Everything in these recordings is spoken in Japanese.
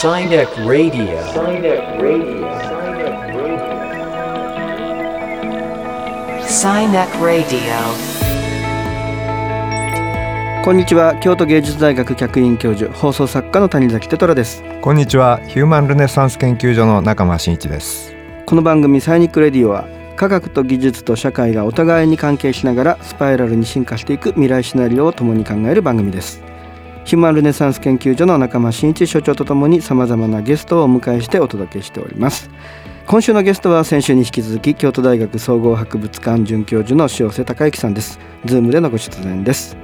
Sinek Radio. Sinek Radio. Sinek Radio. こんにちは京都芸術大学客員教授放送作家の谷崎テトラですこんにちはヒューマンルネサンス研究所の中間真一ですこの番組サイニックレディオは科学と技術と社会がお互いに関係しながらスパイラルに進化していく未来シナリオを共に考える番組ですヒューマンルネサンス研究所の中間真一所長とともに様々なゲストをお迎えしてお届けしております。今週のゲストは先週に引き続き京都大学総合博物館准教授の塩瀬隆之さんです。ズームでのご出演です。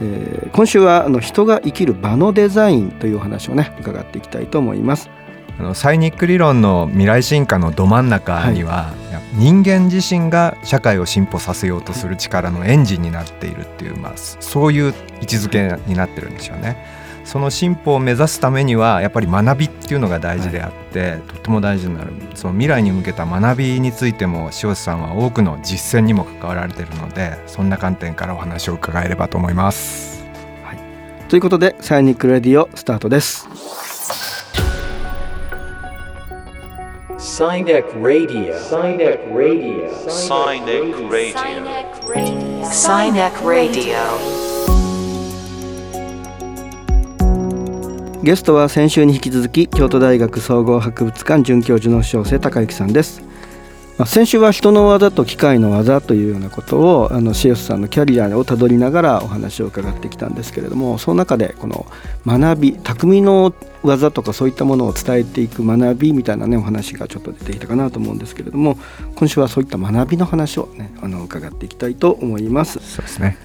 えー今週はあの人が生きる場のデザインというお話をね伺っていきたいと思います。あのサイニック理論の未来進化のど真ん中には、人間自身が社会を進歩させようとする力のエンジンになっているっていう、まあ、そういう位置づけになってるんですよね。その進歩を目指すためにはやっぱり学びっていうのが大事であって、とっても大事になるその未来に向けた学びについても塩瀬さんは多くの実践にも関わられているのでそんな観点からお話を伺えればと思います。ということでサイニックレディオスタートです。Sinek Radio. Sinek Radio. Sinek Radio. Sinek Radio. ゲストは先週に引き続き京都大学総合博物館准教授の塩瀬隆之さんです。まあ先週は人の技と機械の技というようなことをあの塩瀬さんのキャリアをたどりながらお話を伺ってきたんですけれどもその中でこの学び匠の技とかそういったものを伝えていく学びみたいなねお話がちょっと出てきたかなと思うんですけれども今週はそういった学びの話をねあの伺っていきたいと思います。そうですね。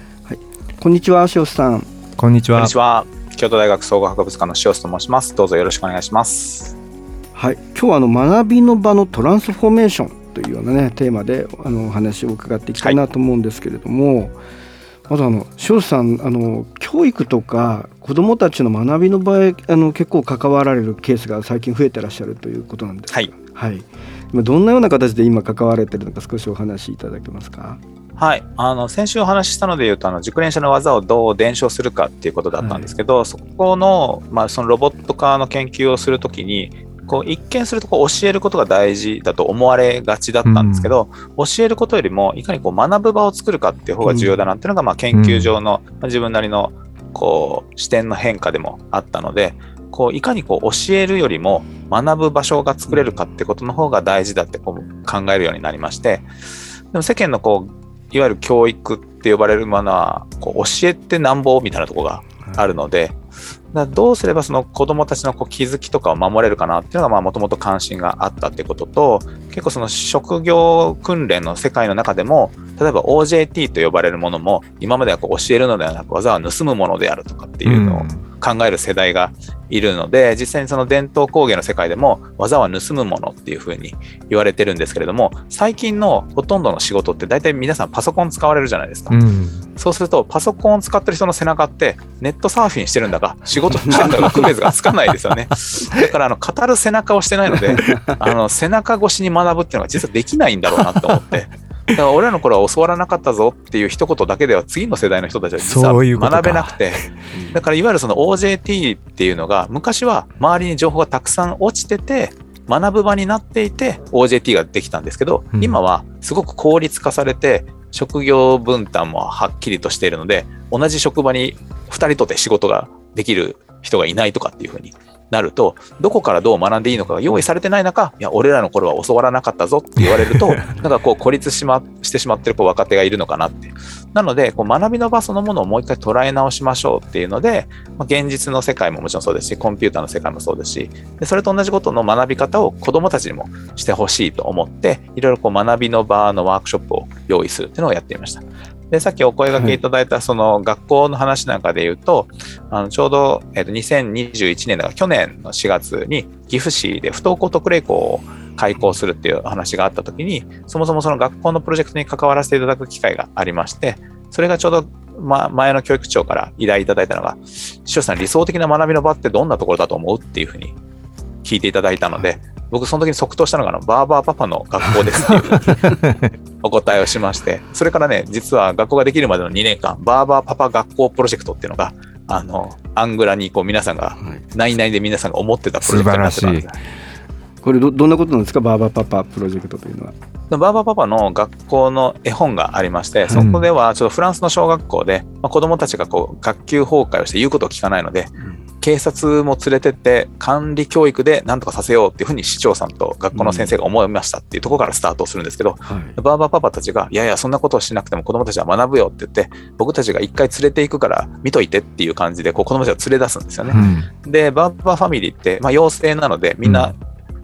こんにちは塩瀬さん。こんにちはこんに。ちは。京都大学総合博物館の塩瀬と申します。どうぞよろしくお願いします。はい、今日はあの学びの場のトランスフォーメーションというようなねテーマであのお話を伺っていきたいなと思うんですけれども、まずあの塩瀬さんあの教育とか子どもたちの学びの場合あの結構関わられるケースが最近増えてらっしゃるということなんですが。はい、はい、今どんなような形で今関われてるのか少しお話しいただけますか？はい。あの、先週お話ししたので言うと、あの、熟練者の技をどう伝承するかっていうことだったんですけど、そこの、まあ、そのロボット化の研究をするときに、こう一見するとこう教えることが大事だと思われがちだったんですけど、教えることよりもいかにこう学ぶ場を作るかっていう方が重要だなっていうのが、まあ、研究上の、まあ自分なりのこう視点の変化でもあったのでこういかにこう教えるよりも学ぶ場所が作れるかってことの方が大事だってこう考えるようになりましてでも世間のこういわゆる教育って呼ばれるものはこう教えてなんぼみたいなところがあるので、だどうすればその子供たちのこう気づきとかを守れるかなっていうのがもともと関心があったってことと結構その職業訓練の世界の中でも例えば OJT と呼ばれるものも今まではこう教えるのではなく技は盗むものであるとかっていうのを考える世代がいるので実際にその伝統工芸の世界でも技は盗むものっていうふうに言われてるんですけれども最近のほとんどの仕事って大体皆さんパソコン使われるじゃないですか。うん。そうすると、パソコンを使ってる人の背中って、ネットサーフィンしてるんだか、仕事してるんだか、区別がつかないですよね。だから、あの、語る背中をしてないので、あの、背中越しに学ぶっていうのが実はできないんだろうなと思って。だから俺らの頃は教わらなかったぞっていう一言だけでは次の世代の人たちは実は学べなくて。だからいわゆるその OJT っていうのが昔は周りに情報がたくさん落ちてて学ぶ場になっていて OJT ができたんですけど、うん。今はすごく効率化されて職業分担もはっきりとしているので同じ職場に2人とて仕事ができる人がいないとかっていうふうになるとどこからどう学んでいいのかが用意されてない中いや俺らの頃は教わらなかったぞって言われると なんかこう孤立し,、ま、してしまってるこう若手がいるのかなってなのでこう学びの場そのものをもう一回捉え直しましょうっていうので、まあ、現実の世界ももちろんそうですしコンピューターの世界もそうですしでそれと同じことの学び方を子どもたちにもしてほしいと思っていろいろこう学びの場のワークショップを用意するっていうのをやっていました。でさっきお声掛けいただいたその学校の話なんかで言うと、あのちょうど、えっと2021年だから去年の4月に岐阜市で不登校特例校を開校するっていう話があった時にそもそもその学校のプロジェクトに関わらせていただく機会がありましてそれがちょうど、ま、前の教育長から依頼いただいたのが「師匠さん理想的な学びの場ってどんなところだと思う?」っていうふうに聞いていただいたので僕その時に即答したのがあのバーバーパパの学校ですっていう お答えをしましてそれからね実は学校ができるまでの2年間バーバーパパ学校プロジェクトっていうのがあのアングラにこう皆さんがはい。内々で皆さんが思ってたプロジェクトになってたんです素これどどんなことなんですか？バーバーパパプロジェクトというのは。バーバーパパの学校の絵本がありまして、そこではちょっとフランスの小学校で、まあ、子供たちがこう学級崩壊をして言うことを聞かないので、警察も連れてって管理教育で何とかさせようっていうふうに市長さんと学校の先生が思いましたっていうところからスタートをするんですけど、はい。バーバーパパたちが、いやいや、そんなことをしなくても子供たちは学ぶよって言って、僕たちが一回連れて行くから見といてっていう感じでこう子供たちを連れ出すんですよね。うん。で、バーバーファミリーって、まあ、妖精なので、みんな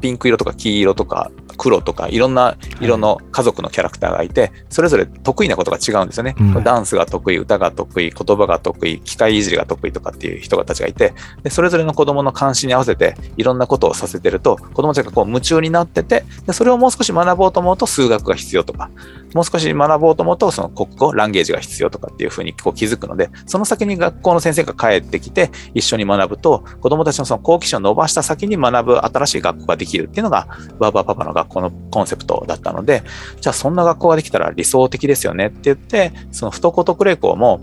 ピンク色とか黄色とか黒とか、いろんな色の家族のキャラクターがいて、それぞれ得意なことが違うんですよね。うんダンスが得意、歌が得意、言葉が得意、機械いじりが得意とかっていう人たちがいて、でそれぞれの子供の関心に合わせて、いろんなことをさせてると、子供たちがこう夢中になってて、でそれをもう少し学ぼうと思うと数学が必要とか、もう少し学ぼうと思うと、その国語、ランゲージが必要とかっていうふうにこう気づくので、その先に学校の先生が帰ってきて、一緒に学ぶと、子供たちのその好奇心を伸ばした先に学ぶ新しい学校ができるっていうのが、バーバーパパの学校のコンセプトだったので、じゃあそんな学校ができたら理想的ですよねって言って、その不登校特例校も、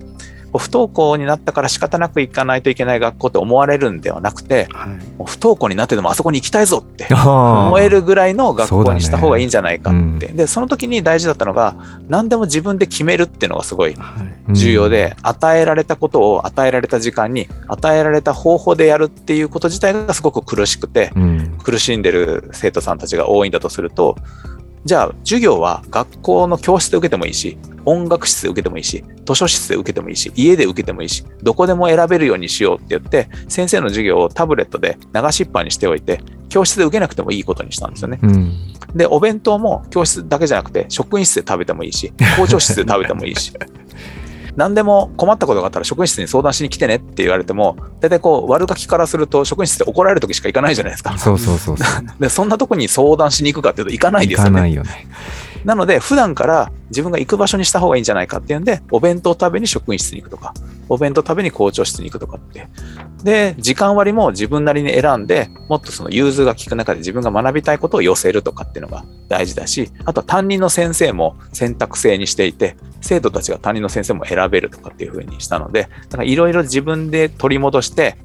不登校になったから仕方なく行かないといけない学校って思われるんではなくて、はい。不登校になってでもあそこに行きたいぞって思思えるぐらいの学校にした方がいいんじゃないかって。そうだね。で、その時に大事だったのが、何でも自分で決めるっていうのがすごいはい。重要で、与えられたことを与えられた時間に与えられた方法でやるっていうこと自体がすごく苦しくて、うん。苦しんでる生徒さんたちが多いんだとすると、じゃあ授業は学校の教室で受けてもいいし、音楽室で受けてもいいし、図書室で受けてもいいし、家で受けてもいいし、どこでも選べるようにしようって言って、先生の授業をタブレットで流しっぱにしておいて、教室で受けなくてもいいことにしたんですよね。うんで、お弁当も教室だけじゃなくて、職員室で食べてもいいし、校長室で食べてもいいし。何でも困ったことがあったら職員室に相談しに来てねって言われても、大体こう悪ガキからすると職員室で怒られる時しか行かないじゃないですか。そうそうそうそう で、そんなとこに相談しに行くかっていうと行かないですよ行かなね。いよねなので、普段から自分が行く場所にした方がいいんじゃないかっていうんで、お弁当食べに職員室に行くとか、お弁当食べに校長室に行くとかって。で、時間割も自分なりに選んで、もっとその融通が利く中で自分が学びたいことを寄せるとかっていうのが大事だし、あとは担任の先生も選択制にしていて、生徒たちが担任の先生も選べるとかっていう風にしたので、だからいろいろ自分で取り戻して、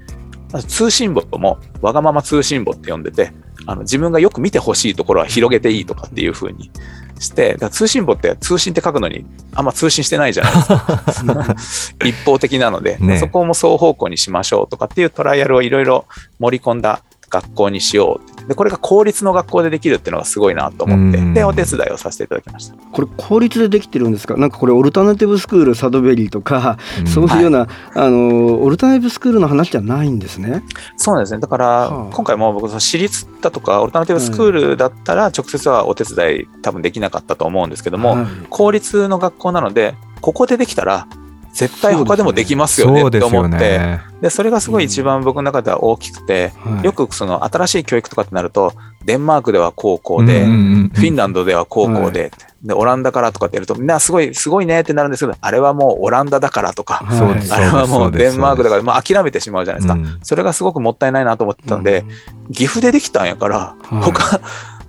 通信簿もわがまま通信簿って呼んでて、あの自分がよく見てほしいところは広げていいとかっていう風にして、通信簿って通信って書くのにあんま通信してないじゃないですか。一方的なので、ねそこも双方向にしましょうとかっていうトライアルをいろいろ盛り込んだ学校にしようって。で、これが公立の学校でできるっていうのがすごいなと思ってうん、で、お手伝いをさせていただきました。これ公立でできてるんですか？なんかこれオルタナティブスクールサドベリーとか、うんそういうような、あのオルタナティブスクールの話じゃないんですね？そうなんですね。だから、はあ今回も僕、その私立だとか、オルタナティブスクールだったら、直接はお手伝い多分できなかったと思うんですけども、はい公立の学校なので、ここでできたら、絶対他でもできますよねって思って、ね。で、それがすごい一番僕の中では大きくて、はいよくその新しい教育とかってなると、デンマークでは高校で、うんうんうんフィンランドでは高校で、で、オランダからとかってやると、みんなすごい、すごいねってなるんですけど、あれはもうオランダだからとか、はいあれはもそうデンマークだから、まあ諦めてしまうじゃないですか。うん。それがすごくもったいないなと思ってたんで、岐阜でできたんやから、はい。他、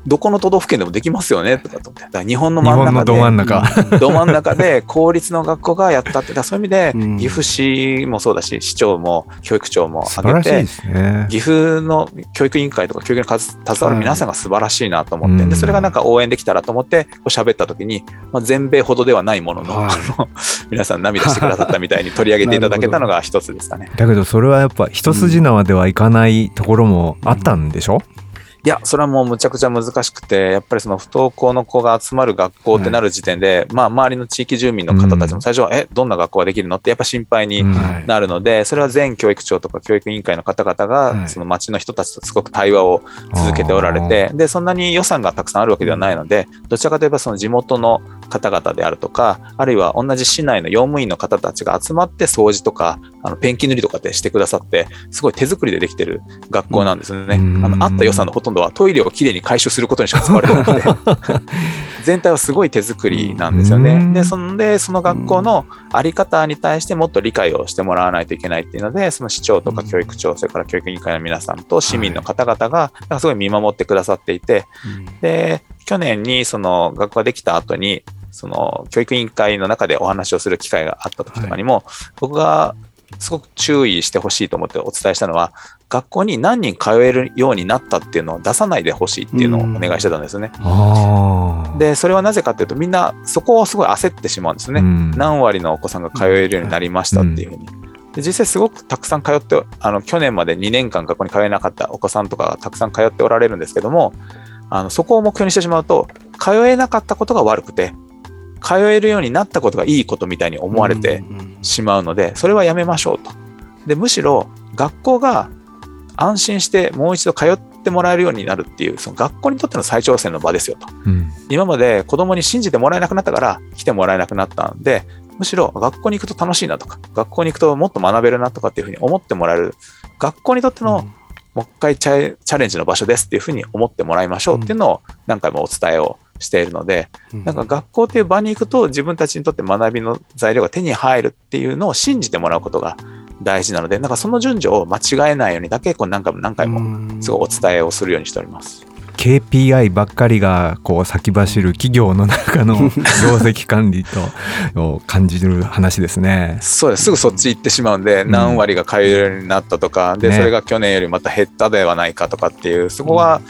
どこの都道府県でもできますよねとかと思って。日本の真ん中で、ど真ん中。ど真ん中で 公立の学校がやったって、だそういう意味で、うん。岐阜市もそうだし、市長も教育長も挙げてね。岐阜の教育委員会とか教育に携わる皆さんが素晴らしいなと思って、はいでそれがなんか応援できたらと思ってこう喋った時に、まあ、全米ほどではないものの、はい。皆さん涙してくださったみたいに取り上げていただけたのが一つですかね。だけどそれはやっぱ一筋縄ではいかないところもあったんでしょ、いや、それはもうむちゃくちゃ難しくて、やっぱりその不登校の子が集まる学校ってなる時点で、まあ周りの地域住民の方たちも最初は、え、どんな学校ができるの？ってやっぱ心配にうん。はいなるので、それは全教育長とか教育委員会の方々はいが、その町の人たちとすごく対話を続けておられて、で、そんなに予算がたくさんあるわけではない。ので、どちらかといえばその地元の方々であるとか、あるいは同じ市内の用務員の方たちが集まって掃除とか、あのペンキ塗りとかってしてくださって、すごい手作りでできてる学校なんですよね。うん。あのあった予算のほとんどはトイレをきれいに回収することにしか使われてなくて、全体はすごい手作りなんですよね。うん。で、そんで、その学校のあり方に対してもっと理解をしてもらわないといけないっていうので、その市長とか教育長、それから教育委員会の皆さんと市民の方々が、すごい見守ってくださっていて、で、去年にその学校ができた後に、その教育委員会の中でお話をする機会があった時とかにも、僕がすごく注意してほしいと思ってお伝えしたのは、学校に何人通えるようになったっていうのを出さないでほしいっていうのをお願いしてたんですね。で、それはなぜかっていうと、みんなそこをすごい焦ってしまうんですね。うん何割のお子さんが通えるようになりましたっていうふうに。で実際すごくたくさん通って、あの去年まで2年間学校に通えなかったお子さんとかがたくさん通っておられるんですけども、あのそこを目標にしてしまうと、通えなかったことが悪くて、通えるようになったことがいいことみたいに思われてしまうので、それはやめましょうと。で、むしろ学校が安心してもう一度通ってもらえるようになるっていう、その学校にとっての再挑戦の場ですよと。うん今まで子供に信じてもらえなくなったから来てもらえなくなったんで、むしろ学校に行くと楽しいなとか、学校に行くともっと学べるなとかっていうふうに思ってもらえる、学校にとってのもう一回チャチャレンジの場所ですっていうふうに思ってもらいましょうっていうのを何回もお伝えをしているので、うんなんか学校っていう場に行くと自分たちにとって学びの材料が手に入るっていうのを信じてもらうことが大事なので、なんかその順序を間違えないようにだけこう何回も何回もすごいお伝えをするようにしております。KPI ばっかりがこう先走る企業の中の 業績管理とを感じる話ですね。そうです。すぐそっち行ってしまうんで、うん何割が買えるようになったとか、で、ねそれが去年よりまた減ったではないかとかっていう、そこは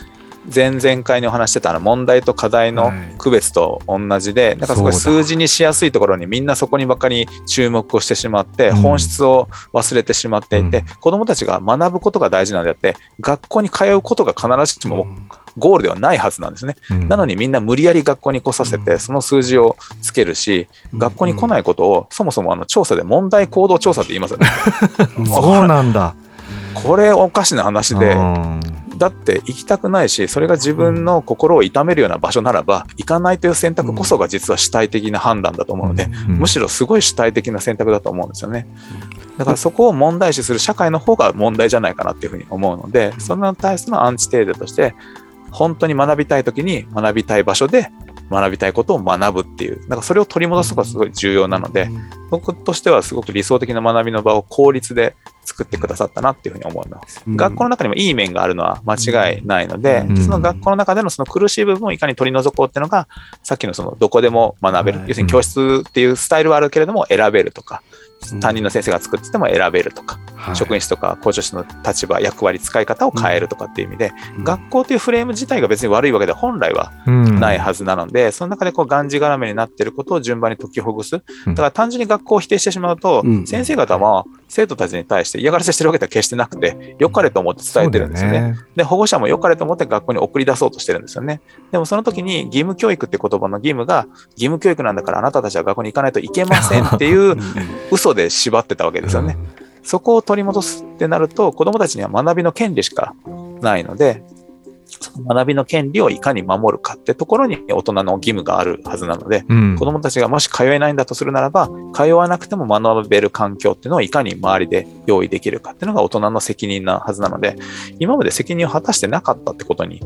前々回にお話ししてたあの問題と課題のはい。区別と同じで、なんかすごい数字にしやすいところにみんなそこにばっかり注目をしてしまって、うん。本質を忘れてしまっていて、うん。子供たちが学ぶことが大事なんであって、学校に通うことが必ずしもゴールではないはずなんですね。うん。なのにみんな無理やり学校に来させて、その数字をつけるし、学校に来ないことを、そもそもあの調査で問題行動調査って言いますよね。そうなんだ。これおかしな話で、うんだって行きたくないし、それが自分の心を痛めるような場所ならば、行かないという選択こそが実は主体的な判断だと思うので、うんむしろすごい主体的な選択だと思うんですよね。だからそこを問題視する社会の方が問題じゃないかなっていうふうに思うので、それに対してのアンチテーゼとして、本当に学びたい時に学びたい場所で学びたいことを学ぶっていう、なんかそれを取り戻すことがすごい重要なので、僕としてはすごく理想的な学びの場を効率で作ってくださったなっていうふうに思います。うん。学校の中にもいい面があるのは間違いないので、うん。その学校の中でのその苦しい部分をいかに取り除こうっていうのが、さっきのそのどこでも学べる、はい。要するに教室っていうスタイルはあるけれども選べるとか、うん担任の先生が作ってても選べるとか、はい。職員室とか校長室の立場、役割、使い方を変えるとかっていう意味で、うん。学校というフレーム自体が別に悪いわけでは本来はうん。ないはずなので、その中でこうがんじがらめになっていることを順番に解きほぐす。だから単純に学校を否定してしまうと、うん。先生方も生徒たちに対して嫌がらせしてるわけでは決してなくて、良かれと思って伝えてるんですよね。よね。で、保護者も良かれと思って学校に送り出そうとしてるんですよね。でもその時に義務教育って言葉の義務が、義務教育なんだからあなたたちは学校に行かないといけませんっていう嘘で縛ってたわけですよね。そこを取り戻すってなると、子供たちには学びの権利しかないので、その学びの権利をいかに守るかってところに大人の義務があるはずなので、うん子供たちがもし通えないんだとするならば、通わなくても学べる環境っていうのをいかに周りで用意できるかっていうのが大人の責任なはずなので、今まで責任を果たしてなかったってことに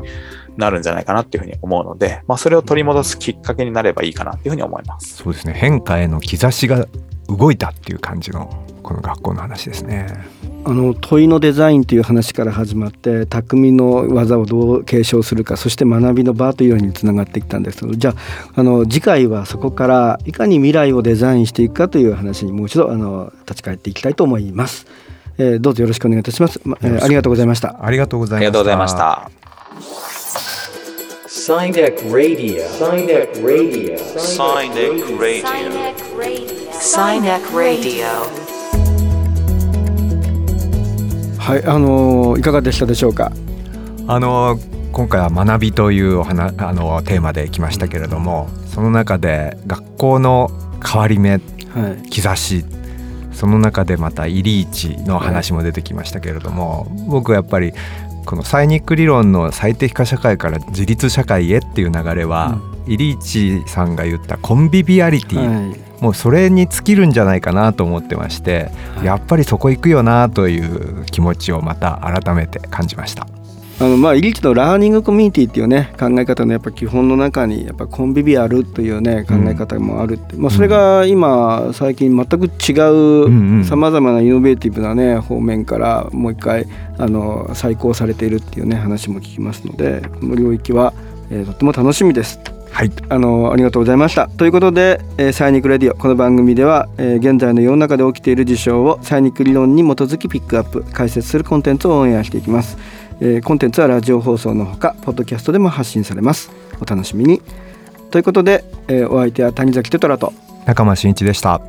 なるんじゃないかなっていうふうに思うので、まあ、それを取り戻すきっかけになればいいかなっていうふうに思います。そうですね変化への兆しが動いたっていう感じのこの学校の話ですね。あの問いのデザインという話から始まって匠の技をどう継承するかそして学びの場というようにつながってきたんですけどじゃああの次回はそこからいかに未来をデザインしていくかという話にもう一度あの立ち返っていきたいと思います、えーどうぞよろしくお願いいたします、まえーありがとうございましたありがとうござあいました。りがとうございまし。た。Sinek Radio. Radio. Sinek Radio. Sinek Radio. はいあのいかがでしたでしょうか？あの今回は学びというお話あのテーマで来ましたけれども、その中で学校の変わり目はい。兆しその中でまたイリーチの話も出てきましたけれども、僕はやっぱりこのサイニック理論の最適化社会から自立社会へっていう流れは、イリーチさんが言ったコンビビアリティ、はいもうそれに尽きるんじゃないかなと思ってまして、はいやっぱりそこ行くよなという気持ちをまた改めて感じました。あのまあイリーチのラーニングコミュニティっていうね考え方のやっぱ基本の中にやっぱコンビビアルというね考え方もあるって、まあそれが今最近全く違うんううんさまざまなイノベーティブなね方面からもう一回あの再考されているっていうね話も聞きますのでこの領域は、えーとっても楽しみです。はい。あのありがとうございました。ということで、えーサイニックレディオ。この番組では、えー現在の世の中で起きている事象をサイニック理論に基づきピックアップ解説するコンテンツをオンエアしていきます、えーコンテンツはラジオ放送のほかポッドキャストでも発信されます。お楽しみに。ということで、えーお相手は谷崎テトラと中間真一でした